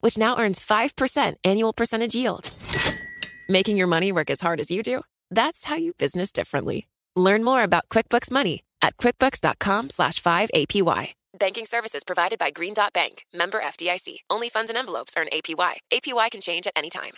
which now earns 5% annual percentage yield. Making your money work as hard as you do? That's how you business differently. Learn more about QuickBooks Money at quickbooks.com slash 5APY. Banking services provided by Green Dot Bank, member FDIC. Only funds and envelopes earn APY. APY can change at any time.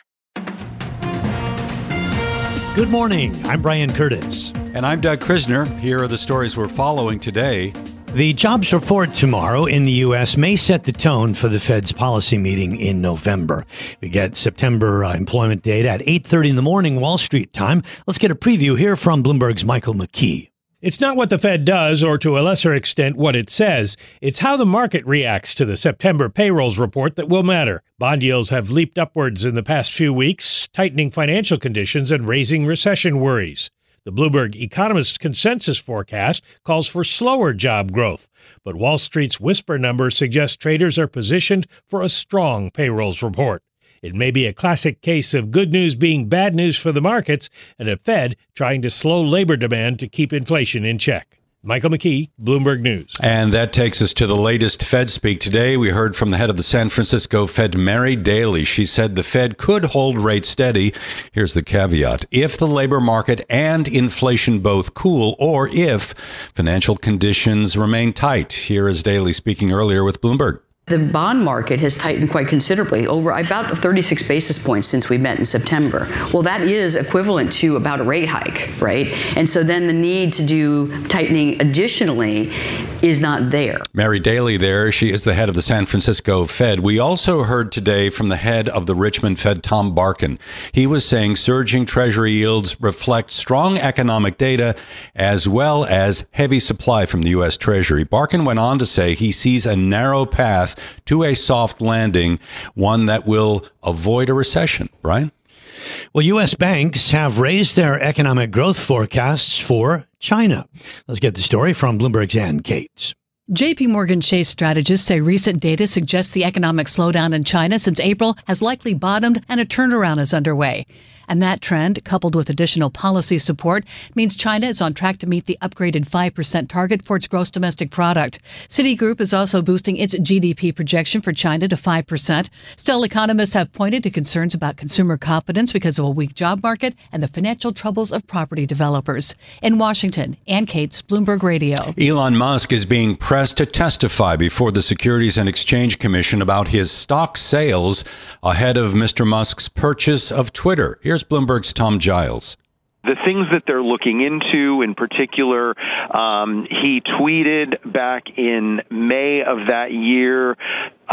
Good morning. I'm Brian Curtis. And I'm Doug Krisner. Here are the stories we're following today. The jobs report tomorrow in the U.S. may set the tone for the Fed's policy meeting in November. We get September uh, employment data at 8.30 in the morning Wall Street time. Let's get a preview here from Bloomberg's Michael McKee. It's not what the Fed does, or to a lesser extent, what it says. It's how the market reacts to the September payrolls report that will matter. Bond yields have leaped upwards in the past few weeks, tightening financial conditions and raising recession worries. The Bloomberg Economist consensus forecast calls for slower job growth, but Wall Street's whisper number suggests traders are positioned for a strong payrolls report. It may be a classic case of good news being bad news for the markets and a Fed trying to slow labor demand to keep inflation in check. Michael McKee, Bloomberg News. And that takes us to the latest Fed speak today. We heard from the head of the San Francisco Fed, Mary Daly. She said the Fed could hold rates steady. Here's the caveat if the labor market and inflation both cool, or if financial conditions remain tight. Here is Daly speaking earlier with Bloomberg. The bond market has tightened quite considerably, over about 36 basis points since we met in September. Well, that is equivalent to about a rate hike, right? And so then the need to do tightening additionally is not there. Mary Daly there, she is the head of the San Francisco Fed. We also heard today from the head of the Richmond Fed, Tom Barkin. He was saying surging treasury yields reflect strong economic data as well as heavy supply from the U.S. Treasury. Barkin went on to say he sees a narrow path to a soft landing, one that will avoid a recession. Brian? Well, U.S. banks have raised their economic growth forecasts for China. Let's get the story from Bloomberg's Ann Cates. JP Morgan Chase strategists say recent data suggests the economic slowdown in China since April has likely bottomed and a turnaround is underway. And that trend, coupled with additional policy support, means China is on track to meet the upgraded 5% target for its gross domestic product. Citigroup is also boosting its GDP projection for China to 5%. Still, economists have pointed to concerns about consumer confidence because of a weak job market and the financial troubles of property developers. In Washington, Ann Cates, Bloomberg Radio. Elon Musk is being pressed to testify before the Securities and Exchange Commission about his stock sales ahead of Mr. Musk's purchase of Twitter. Here's Bloomberg's Tom Giles. The things that they're looking into, in particular, um, he tweeted back in May of that year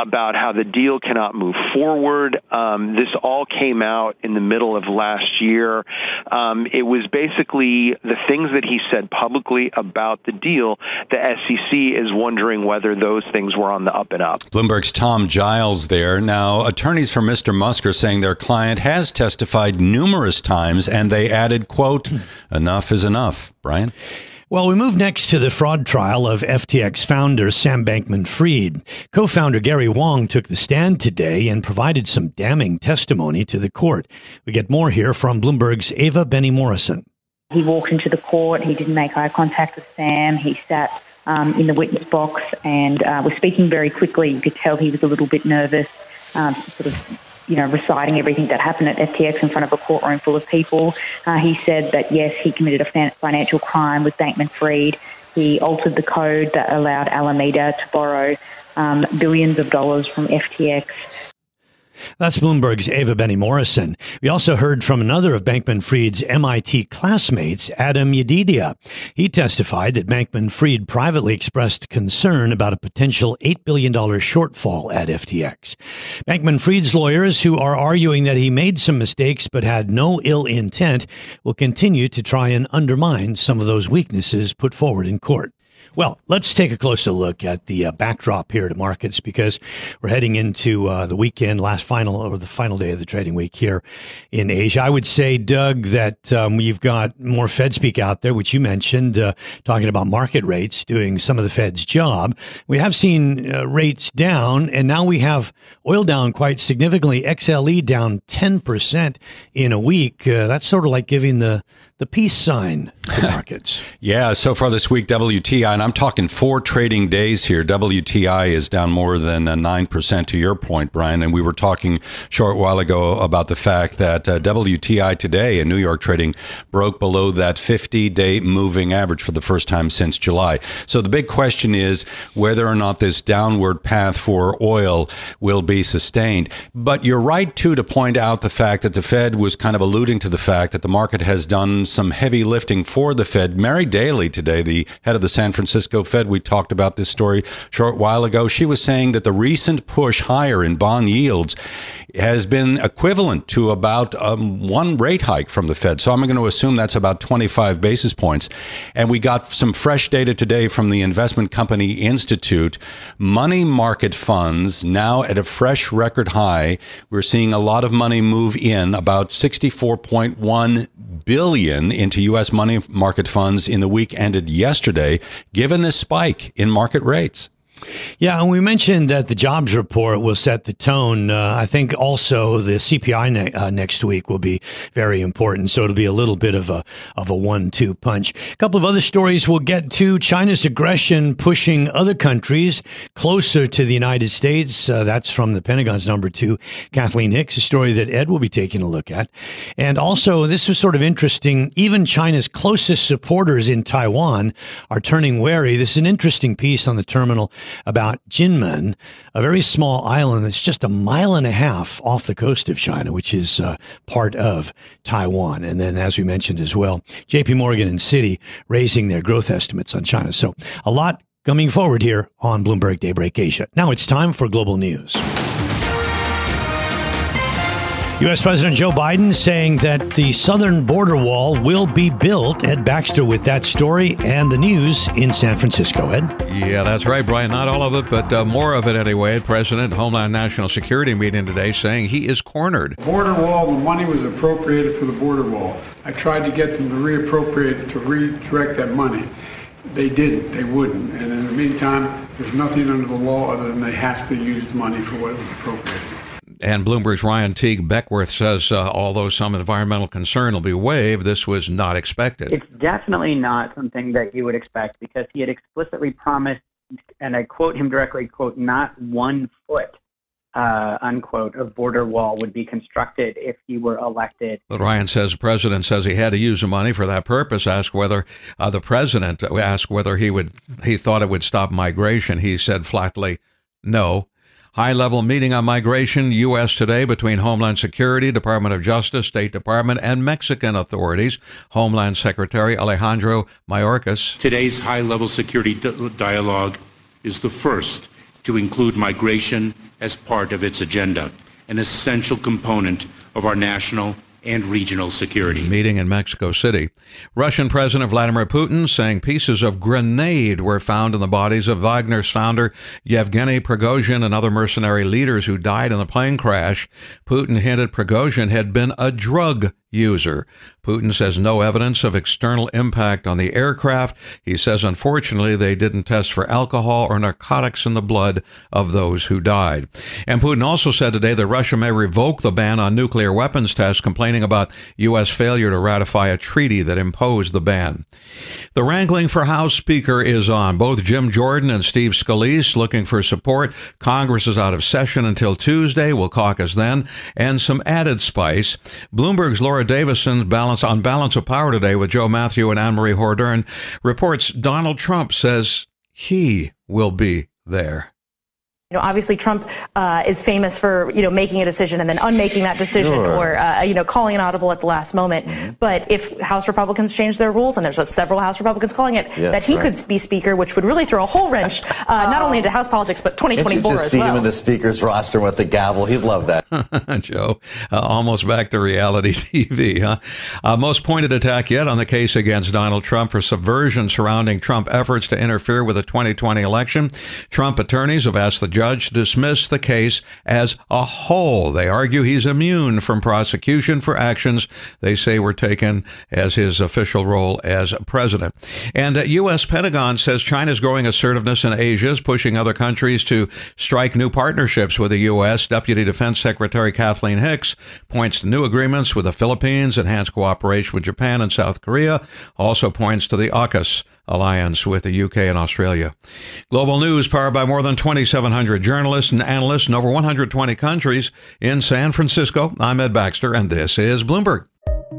about how the deal cannot move forward. Um, this all came out in the middle of last year. Um, it was basically the things that he said publicly about the deal. The SEC is wondering whether those things were on the up and up. Bloomberg's Tom Giles there. Now, attorneys for Mr. Musk are saying their client has testified numerous times, and they added, quote, enough is enough. Brian? Well, we move next to the fraud trial of FTX founder Sam Bankman Fried. Co founder Gary Wang took the stand today and provided some damning testimony to the court. We get more here from Bloomberg's Ava Benny-Morrison. He walked into the court, he didn't make eye contact with Sam, he sat um, in the witness box and uh, was speaking very quickly. You could tell he was a little bit nervous, um, sort of you know, reciting everything that happened at FTX in front of a courtroom full of people. Uh, he said that yes, he committed a financial crime with Bankman Fried. He altered the code that allowed Alameda to borrow um, billions of dollars from FTX that's Bloomberg's Ava Benny-Morrison. We also heard from another of Bankman Fried's MIT classmates, Adam Yedidia. He testified that Bankman Fried privately expressed concern about a potential $8 billion shortfall at FTX. Bankman Fried's lawyers, who are arguing that he made some mistakes but had no ill intent, will continue to try and undermine some of those weaknesses put forward in court. Well, let's take a closer look at the uh, backdrop here to markets because we're heading into uh, the weekend, last final or the final day of the trading week here in Asia. I would say, Doug, that um, we've got more Fed speak out there, which you mentioned, uh, talking about market rates doing some of the Fed's job. We have seen uh, rates down, and now we have oil down quite significantly. XLE down ten percent in a week. Uh, that's sort of like giving the the peace sign markets. yeah, so far this week, WTI, and I'm talking four trading days here. WTI is down more than 9% to your point, Brian. And we were talking a short while ago about the fact that uh, WTI today in New York trading broke below that 50 day moving average for the first time since July. So the big question is whether or not this downward path for oil will be sustained. But you're right, too, to point out the fact that the Fed was kind of alluding to the fact that the market has done some heavy lifting for the Fed. Mary Daly today, the head of the San Francisco Fed, we talked about this story short while ago. She was saying that the recent push higher in bond yields has been equivalent to about um, one rate hike from the Fed. So I'm going to assume that's about 25 basis points. And we got some fresh data today from the Investment Company Institute. Money market funds now at a fresh record high. We're seeing a lot of money move in, about 64.1 billion into U.S. money market funds in the week ended yesterday, given this spike in market rates. Yeah, and we mentioned that the jobs report will set the tone. Uh, I think also the CPI ne- uh, next week will be very important. So it'll be a little bit of a of a one-two punch. A couple of other stories we'll get to: China's aggression pushing other countries closer to the United States. Uh, that's from the Pentagon's number two, Kathleen Hicks, a story that Ed will be taking a look at. And also, this was sort of interesting. Even China's closest supporters in Taiwan are turning wary. This is an interesting piece on the terminal about Jinmen, a very small island that's just a mile and a half off the coast of China, which is uh, part of Taiwan. And then, as we mentioned as well, JP Morgan and Citi raising their growth estimates on China. So a lot coming forward here on Bloomberg Daybreak Asia. Now it's time for global news. U.S. President Joe Biden saying that the southern border wall will be built. Ed Baxter with that story and the news in San Francisco. Ed? Yeah, that's right, Brian. Not all of it, but uh, more of it anyway. President Homeland National Security meeting today saying he is cornered. Border wall, the money was appropriated for the border wall. I tried to get them to reappropriate, to redirect that money. They didn't. They wouldn't. And in the meantime, there's nothing under the law other than they have to use the money for what it was appropriated. And Bloomberg's Ryan Teague Beckwith says, uh, although some environmental concern will be waived, this was not expected. It's definitely not something that you would expect because he had explicitly promised, and I quote him directly, quote, not one foot uh, unquote, of border wall would be constructed if he were elected. But Ryan says the president says he had to use the money for that purpose. Asked whether uh, the president asked whether he would he thought it would stop migration. He said flatly, no. High level meeting on migration, U.S. today between Homeland Security, Department of Justice, State Department, and Mexican authorities. Homeland Secretary Alejandro Mayorkas. Today's high level security dialogue is the first to include migration as part of its agenda, an essential component of our national and regional security. Meeting in Mexico City. Russian President Vladimir Putin saying pieces of grenade were found in the bodies of Wagner's founder Yevgeny Prigozhin and other mercenary leaders who died in the plane crash. Putin hinted Prigozhin had been a drug user. Putin says no evidence of external impact on the aircraft. He says, unfortunately, they didn't test for alcohol or narcotics in the blood of those who died. And Putin also said today that Russia may revoke the ban on nuclear weapons tests, complaining about U.S. failure to ratify a treaty that imposed the ban. The wrangling for House Speaker is on. Both Jim Jordan and Steve Scalise looking for support. Congress is out of session until Tuesday. We'll caucus then. And some added spice. Bloomberg's Laura Davison balance on Balance of Power today with Joe Mathieu and Anne Marie Hordern reports Donald Trump says he will be there. You know, obviously Trump uh, is famous for you know making a decision and then unmaking that decision, sure. or uh, you know calling an audible at the last moment. Mm-hmm. But if House Republicans change their rules, and there's several House Republicans calling it, yes, that he right. could be Speaker, which would really throw a whole wrench uh, not only into House politics but 2024 just see well. him in the Speaker's roster with the gavel. He'd love that. Joe, uh, almost back to reality TV, huh? Uh, most pointed attack yet on the case against Donald Trump for subversion surrounding Trump efforts to interfere with the 2020 election. Trump attorneys have asked the judge dismiss the case as a whole. They argue he's immune from prosecution for actions they say were taken as his official role as president. And uh, U.S. Pentagon says China's growing assertiveness in Asia is pushing other countries to strike new partnerships with the U.S. Deputy Defense Secretary Kathleen Hicks points to new agreements with the Philippines, enhanced cooperation with Japan and South Korea, also points to the AUKUS alliance with the UK and Australia. Global News, powered by more than 2,700 journalists and analysts in over 120 countries in San Francisco. I'm Ed Baxter, and this is Bloomberg.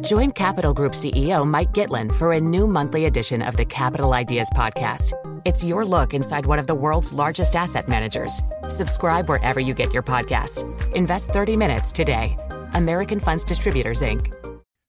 Join Capital Group CEO Mike Gitlin for a new monthly edition of the Capital Ideas Podcast. It's your look inside one of the world's largest asset managers. Subscribe wherever you get your podcasts. Invest 30 minutes today. American Funds Distributors, Inc.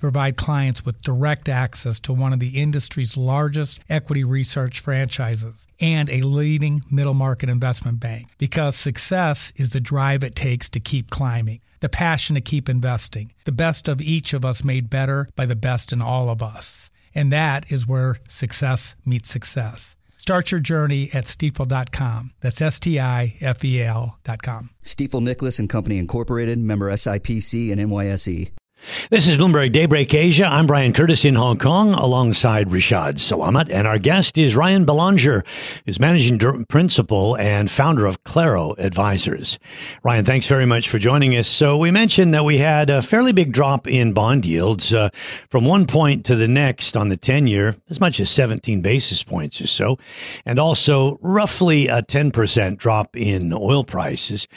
provide clients with direct access to one of the industry's largest equity research franchises and a leading middle market investment bank because success is the drive it takes to keep climbing, the passion to keep investing, the best of each of us made better by the best in all of us. And that is where success meets success. Start your journey at stifel.com. That's S T I F E L.com. Stifel Nicolaus and Company Incorporated, member SIPC and NYSE. This is Bloomberg Daybreak Asia. I'm Brian Curtis in Hong Kong alongside Rishaad Salamat. And our guest is Ryan Belanger, who's managing principal and founder of Claro Advisors. Ryan, thanks very much for joining us. So we mentioned that we had a fairly big drop in bond yields uh, from one point to the next on the 10 year, as much as 17 basis points or so, and also roughly a 10% drop in oil prices.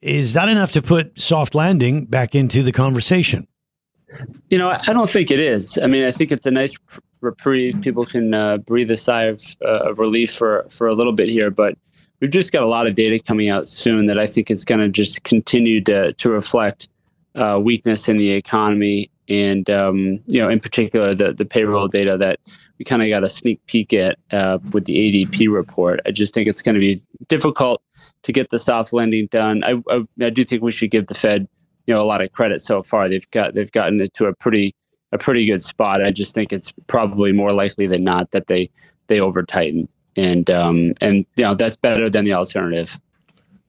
Is that enough to put soft landing back into the conversation? You know, I don't think it is. I mean, I think it's a nice reprieve. People can uh, breathe a sigh of, uh, of relief for for a little bit here, but we've just got a lot of data coming out soon that I think is going to just continue to to reflect uh, weakness in the economy, and um, you know, in particular, the the payroll data that we kind of got a sneak peek at uh, with the ADP report. I just think it's going to be difficult to get the soft landing done. I, I, I do think we should give the Fed you know a lot of credit so far. They've got they've gotten it to a pretty a pretty good spot. I just think it's probably more likely than not that they they over tighten, and um, and you know that's better than the alternative.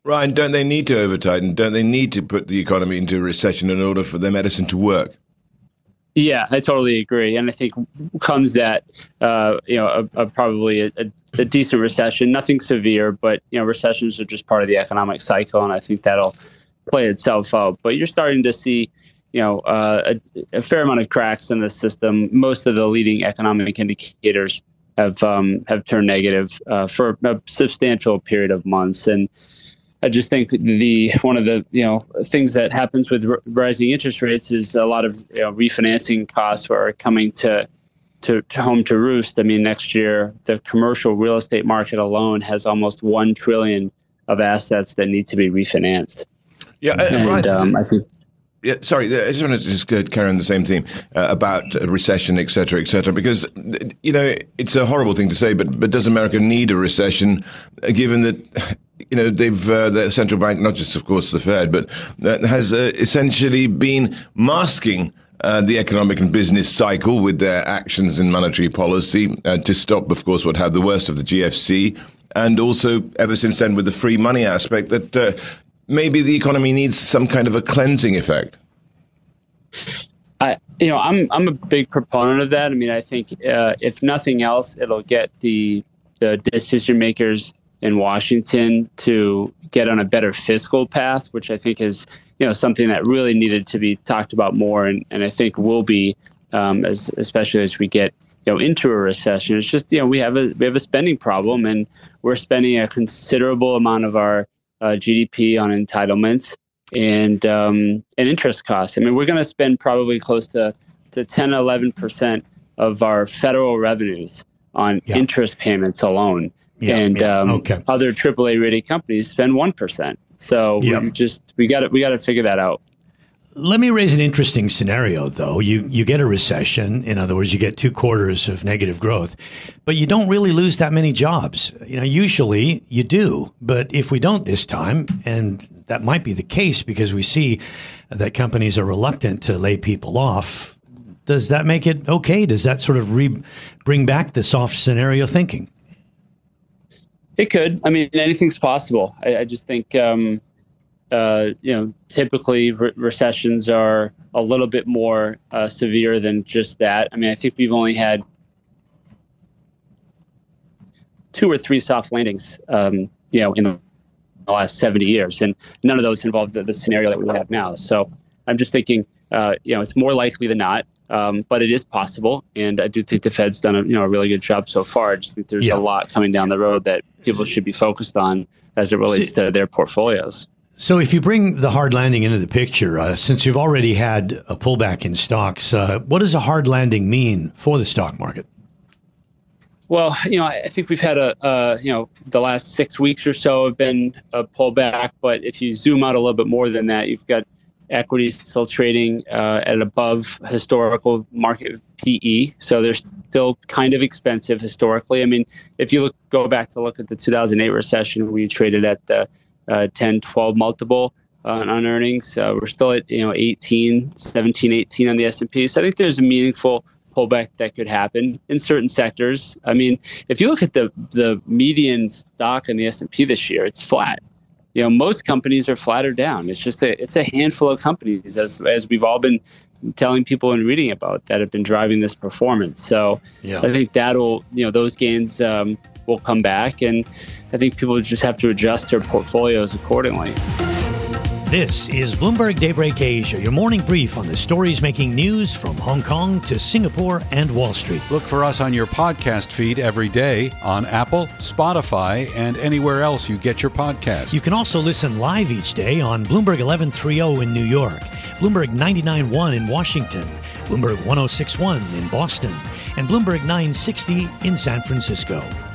Ryan, don't they need to over tighten? Don't they need to put the economy into a recession in order for their medicine to work? Yeah, I totally agree, and I think comes that uh, you know a, a probably a, a, decent recession, nothing severe, but you know recessions are just part of the economic cycle, and I think that'll play itself out. But you're starting to see, you know, uh, a, a, fair amount of cracks in the system. Most of the leading economic indicators have um, have turned negative uh, for a substantial period of months, and I just think the one of the you know things that happens with r- rising interest rates is a lot of you know, refinancing costs are coming to, to to home to roost. I mean, next year the commercial real estate market alone has almost one trillion of assets that need to be refinanced. Yeah, uh, and, right. Um, I think. Yeah, sorry, I just want to just carry on the same theme uh, about recession, et cetera, et cetera, because, you know, it's a horrible thing to say, but, but does America need a recession uh, given that, you know, they've, uh, the central bank, not just, of course, the Fed, but has uh, essentially been masking uh, the economic and business cycle with their actions in monetary policy uh, to stop, of course, what had the worst of the GFC. And also, ever since then, with the free money aspect, that uh, maybe the economy needs some kind of a cleansing effect. I, you know, I'm I'm a big proponent of that. I mean, I think uh, if nothing else, it'll get the the decision makers in Washington to get on a better fiscal path, which I think is you know something that really needed to be talked about more, and, and I think will be um, as especially as we get you know into a recession. It's just you know we have a we have a spending problem, and we're spending a considerable amount of our uh, GDP on entitlements and um, and interest costs. I mean, we're going to spend probably close to to 10, 11 percent of our federal revenues on yeah. interest payments alone. Yeah, and yeah. Um, okay. other AAA rated companies spend one percent. So we just we got to we got to figure that out. Let me raise an interesting scenario, though. You you get a recession. In other words, you get two quarters of negative growth, but you don't really lose that many jobs. You know, usually you do, but if we don't this time, and that might be the case because we see that companies are reluctant to lay people off. Does that make it okay? Does that sort of re- bring back the soft scenario thinking? It could. I mean, anything's possible. I, I just think. Um, uh, you know, typically re- recessions are a little bit more uh, severe than just that. I mean, I think we've only had two or three soft landings, um, you know, in the last 70 years, and none of those involved the, the scenario that we have now. So I'm just thinking, uh, you know, it's more likely than not, um, but it is possible, and I do think the Fed's done a you know a really good job so far. I just think there's yeah. a lot coming down the road that people should be focused on as it relates to their portfolios. So, if you bring the hard landing into the picture, uh, since you've already had a pullback in stocks, uh, what does a hard landing mean for the stock market? Well, you know, I think we've had a, you know, the last six weeks or so have been a pullback. But if you zoom out a little bit more than that, you've got equities still trading uh, at above historical market PE. So they're still kind of expensive historically. I mean, if you look, go back to look at the 2008 recession, we traded at the uh, 10, 12 multiple on, on earnings. Uh, we're still at you know 18, 17, 18 on the S&P. So I think there's a meaningful pullback that could happen in certain sectors. I mean, if you look at the the median stock in the S&P this year, it's flat. You know, most companies are flat or down. It's just a it's a handful of companies, as as we've all been telling people and reading about, that have been driving this performance. So yeah. I think that'll you know those gains um, will come back, and I think people just have to adjust their portfolios accordingly. This is Bloomberg Daybreak Asia, your morning brief on the stories making news from Hong Kong to Singapore and Wall Street. Look for us on your podcast feed every day on Apple, Spotify, and anywhere else you get your podcast. You can also listen live each day on Bloomberg 1130 in New York, Bloomberg 991 in Washington, Bloomberg 1061 in Boston, and Bloomberg 960 in San Francisco.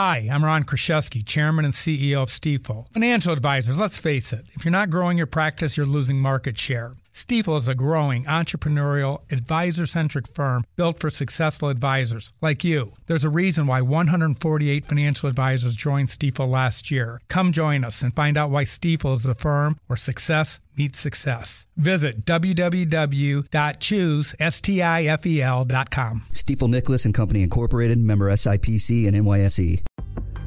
Hi, I'm Ron Kraszewski, Chairman and CEO of Stifel. Financial advisors, let's face it, if you're not growing your practice, you're losing market share. Stifel is a growing, entrepreneurial, advisor centric firm built for successful advisors like you. There's a reason why 148 financial advisors joined Stifel last year. Come join us and find out why Stifel is the firm where success meets success. Visit www.choosestifel.com. Stifel Nicolaus and Company Incorporated, member SIPC and NYSE.